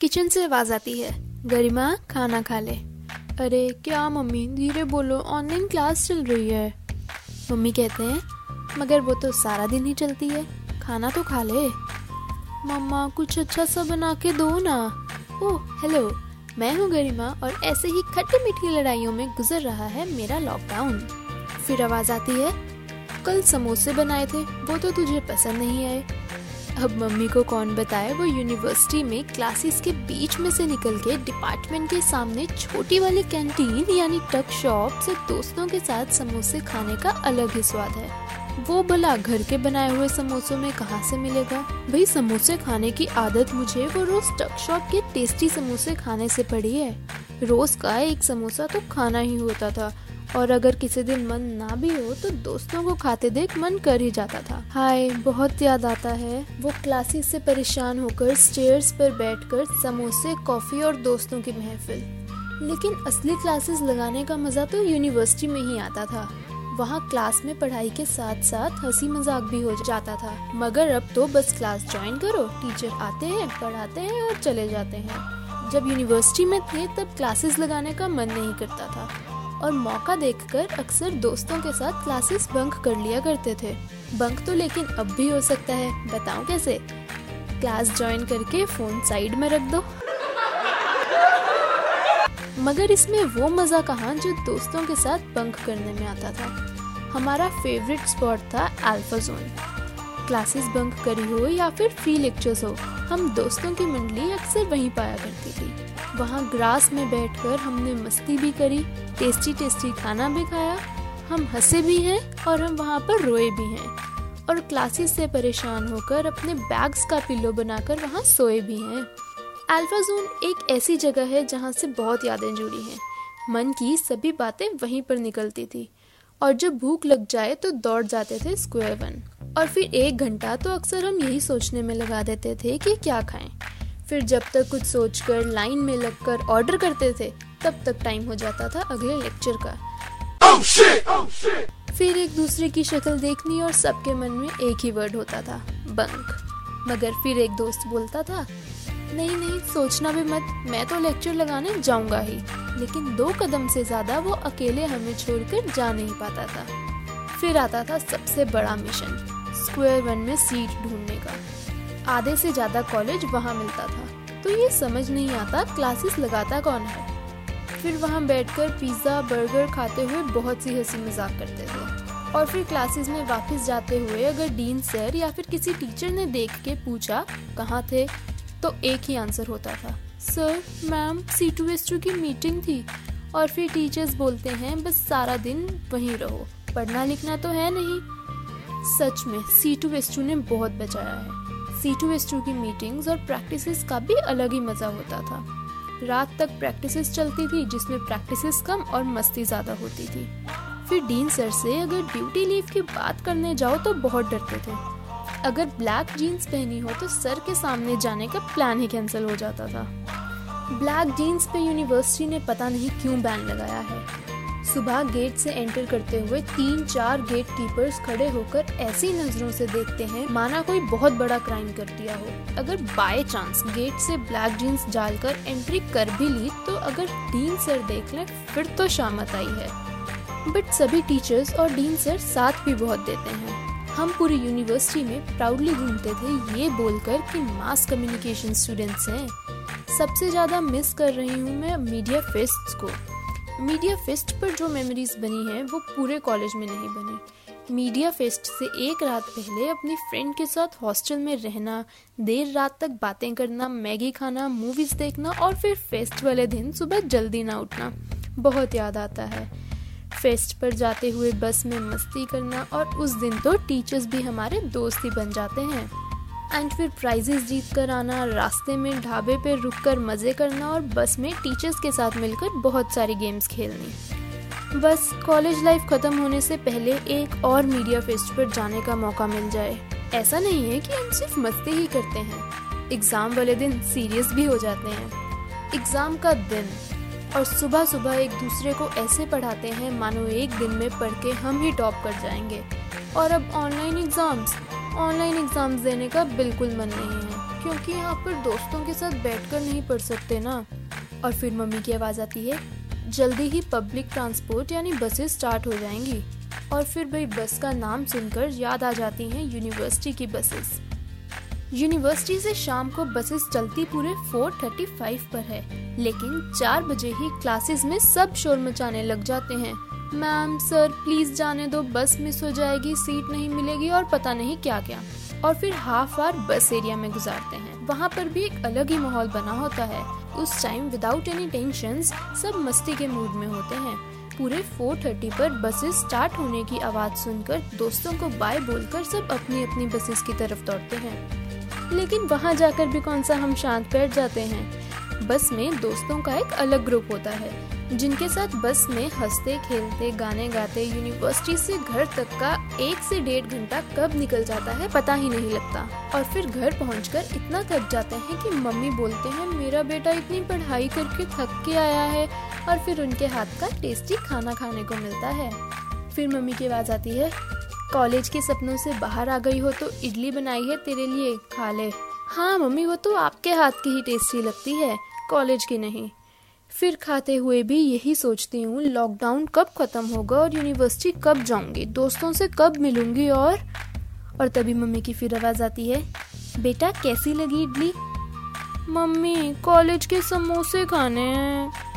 Kitchen से आवाज़ आती है। गरिमा, खाना खा ले। अरे, क्या मम्मी? धीरे बोलो ऑनलाइन क्लास चल रही है। मम्मी कहते हैं, मगर वो तो सारा दिन ही चलती है। खाना तो खा ले। मम्मा, कुछ अच्छा सा बना के दो ना। ओह हेलो मैं हूँ गरिमा और ऐसे ही खट्टी मीठी लड़ाइयों में गुजर रहा है मेरा लॉकडाउन फिर आवाज़ आती है, कल समोसे बनाए थे, वो तो तुझे पसंद नहीं आए। अब मम्मी को कौन बताए? वो यूनिवर्सिटी में क्लासेस के बीच में से निकल के डिपार्टमेंट के सामने छोटी वाली कैंटीन यानी टक शॉप से दोस्तों के साथ समोसे खाने का अलग ही स्वाद है। वो भला घर के बनाए हुए समोसों में कहाँ से मिलेगा? भाई, समोसे खाने की आदत मुझे वो रोज टक शॉप के टेस्टी समोसे खाने से पड़ी है। रोज का एक समोसा तो खाना ही होता था। और अगर किसी दिन मन ना भी हो तो दोस्तों को खाते देख मन कर ही जाता था। हाय, बहुत याद आता है। वो क्लासेस से परेशान होकर स्टेयर्स पर बैठकर समोसे कॉफ़ी और दोस्तों की महफिल। लेकिन असली क्लासेस लगाने का मज़ा तो यूनिवर्सिटी में ही आता था। वहाँ क्लास में पढ़ाई के साथ साथ हँसी मज़ाक भी हो जाता था। मगर अब तो बस क्लास ज्वाइन करो टीचर आते हैं, पढ़ाते हैं और चले जाते हैं। जब यूनिवर्सिटी में थे, तब क्लासेस लगाने का मन नहीं करता था। और मौका देखकर अक्सर दोस्तों के साथ क्लासेस बंक कर लिया करते थे। बंक तो लेकिन अब भी हो सकता है बताओ कैसे? क्लास ज्वाइन करके फ़ोन साइड में रख दो। मगर इसमें वो मज़ा कहा जो दोस्तों के साथ बंक करने में आता था। हमारा फेवरेट स्पॉट था अल्फ़ा जोन क्लासेस बंक करी हो या फिर फ्री लेक्चर्स हो, हम दोस्तों की मंडली अक्सर वहीं पाया करती थी। वहाँ ग्रास में बैठकर हमने मस्ती भी करी टेस्टी टेस्टी खाना भी खाया, हम हंसे भी हैं और हम वहाँ पर रोए भी हैं। और क्लासेस से परेशान होकर अपने बैग्स का पिल्लो बनाकर वहाँ सोए भी हैं। अल्फ़ा जोन एक ऐसी जगह है जहाँ से बहुत यादें जुड़ी हैं। मन की सभी बातें वहीं पर निकलती थी। और जब भूख लग जाए तो दौड़ जाते थे स्क्वायर वन और फिर एक घंटा तो अक्सर हम यही सोचने में लगा देते थे कि क्या खाएँ। फिर जब तक कुछ सोचकर लाइन में लगकर ऑर्डर करते थे तब तक टाइम हो जाता था अगले लेक्चर का। Oh shit! Oh shit! फिर एक दूसरे की शक्ल देखनी और सबके मन में एक ही वर्ड होता था बंक मगर फिर एक दोस्त बोलता था नहीं नहीं सोचना भी मत मैं तो लेक्चर लगाने जाऊँगा ही। लेकिन दो कदम से ज़्यादा वो अकेले हमें छोड़कर जा नहीं पाता था। फिर आता था सबसे बड़ा मिशन स्क्वायर वन में सीट ढूँढने का। आधे से ज़्यादा कॉलेज वहाँ मिलता था। तो ये समझ नहीं आता क्लासेस लगाता कौन है। फिर वहाँ बैठकर पिज़्ज़ा बर्गर खाते हुए बहुत सी हँसी मज़ाक करते थे। और फिर क्लासेस में वापस जाते हुए अगर डीन सर या फिर किसी टीचर ने देख के पूछा, कहाँ थे? तो एक ही आंसर होता था। Sir ma'am C two S two की मीटिंग थी। और फिर टीचर्स बोलते हैं, बस सारा दिन वहीं रहो। पढ़ना लिखना तो है नहीं। सच में सी टू एस टू ने बहुत बचाया है। सी टू एस टू की मीटिंग्स और प्रैक्टिसेस का भी अलग ही मज़ा होता था। रात तक प्रैक्टिसेस चलती थी, जिसमें प्रैक्टिसेस कम और मस्ती ज़्यादा होती थी। फिर डीन सर से अगर ड्यूटी लीव की बात करने जाओ तो बहुत डरते थे। अगर ब्लैक जीन्स पहनी हो तो सर के सामने जाने का प्लान ही कैंसिल हो जाता था। ब्लैक जीन्स पे यूनिवर्सिटी ने पता नहीं क्यों बैन लगाया है। सुबह गेट से एंटर करते हुए तीन चार गेट कीपर्स खड़े होकर ऐसी नज़रों से देखते हैं, माना कोई बहुत बड़ा क्राइम कर दिया हो। अगर बाय चांस गेट से ब्लैक जीन्स डालकर एंट्री कर भी ली तो अगर डीन सर देख ले, फिर तो शामत आई है। बट सभी टीचर्स और डीन सर साथ भी बहुत देते हैं। हम पूरी यूनिवर्सिटी में प्राउडली घूमते थे, ये बोलकर कि मास कम्युनिकेशन स्टूडेंट्स हैं। सबसे ज़्यादा मिस कर रही हूँ मैं मीडिया फेस्ट को। मीडिया फेस्ट पर जो मेमोरीज बनी हैं, वो पूरे कॉलेज में नहीं बनी। मीडिया फेस्ट से एक रात पहले अपनी फ्रेंड के साथ हॉस्टल में रहना, देर रात तक बातें करना, मैगी खाना मूवीज़ देखना और फिर फेस्ट वाले दिन सुबह जल्दी ना उठना, बहुत याद आता है। फेस्ट पर जाते हुए बस में मस्ती करना और उस दिन तो टीचर्स भी हमारे दोस्त ही बन जाते हैं। एंड फिर प्राइजेस जीत कर आना, रास्ते में ढाबे पर रुक कर मज़े करना और बस में टीचर्स के साथ मिलकर बहुत सारी गेम्स खेलनी। बस कॉलेज लाइफ ख़त्म होने से पहले एक और मीडिया फेस्ट पर जाने का मौका मिल जाए। ऐसा नहीं है कि हम सिर्फ़ मस्ती ही करते हैं। एग्ज़ाम वाले दिन सीरियस भी हो जाते हैं। एग्ज़ाम का दिन। और सुबह सुबह एक दूसरे को ऐसे पढ़ाते हैं, मानो एक दिन में पढ़ के हम ही टॉप कर जाएँगे। और अब ऑनलाइन एग्ज़ाम्स ऑनलाइन एग्ज़ाम्स देने का बिल्कुल मन नहीं है, क्योंकि यहाँ पर दोस्तों के साथ बैठकर नहीं पढ़ सकते ना। और फिर मम्मी की आवाज़ आती है, जल्दी ही पब्लिक ट्रांसपोर्ट यानी बसेस स्टार्ट हो जाएँगी। और फिर भाई बस का नाम सुनकर याद आ जाती हैं यूनिवर्सिटी की बसेस यूनिवर्सिटी से शाम को बसेस चलती पूरे 4:35 पर है, लेकिन चार बजे ही क्लासेस में सब शोर मचाने लग जाते हैं। मैम सर प्लीज़ जाने दो, बस मिस हो जाएगी सीट नहीं मिलेगी और पता नहीं क्या क्या और फिर हाफ़ आवर बस एरिया में गुजारते हैं। वहाँ पर भी एक अलग ही माहौल बना होता है। उस टाइम विदाउट एनी टेंशन सब मस्ती के मूड में होते हैं। पूरे 4:30 पर बसेस स्टार्ट होने की आवाज़ सुनकर दोस्तों को बाय बोलकर सब अपनी अपनी बसेस की तरफ़ दौड़ते हैं। लेकिन वहाँ जाकर भी कौन सा हम शांत बैठ जाते हैं? बस में दोस्तों का एक अलग ग्रुप होता है। जिनके साथ बस में हँसते, खेलते, गाने गाते यूनिवर्सिटी से घर तक का एक से डेढ़ घंटा कब निकल जाता है पता ही नहीं लगता। और फिर घर पहुंचकर इतना थक जाते हैं कि मम्मी बोलते हैं, मेरा बेटा इतनी पढ़ाई करके थक के आया है। और फिर उनके हाथ का टेस्टी खाना खाने को मिलता है। फिर मम्मी की आवाज़ आती है, कॉलेज के सपनों से बाहर आ गई हो तो इडली बनाई है तेरे लिए, खा ले। हाँ मम्मी, वो तो आपके हाथ की ही टेस्टी लगती है, कॉलेज की नहीं। फिर खाते हुए भी यही सोचती हूँ लॉकडाउन कब खत्म होगा और यूनिवर्सिटी कब जाऊँगी। दोस्तों से कब मिलूँगी और और तभी मम्मी की फिर आवाज़ आती है, बेटा, कैसी लगी इडली? मम्मी कॉलेज के समोसे खाने हैं।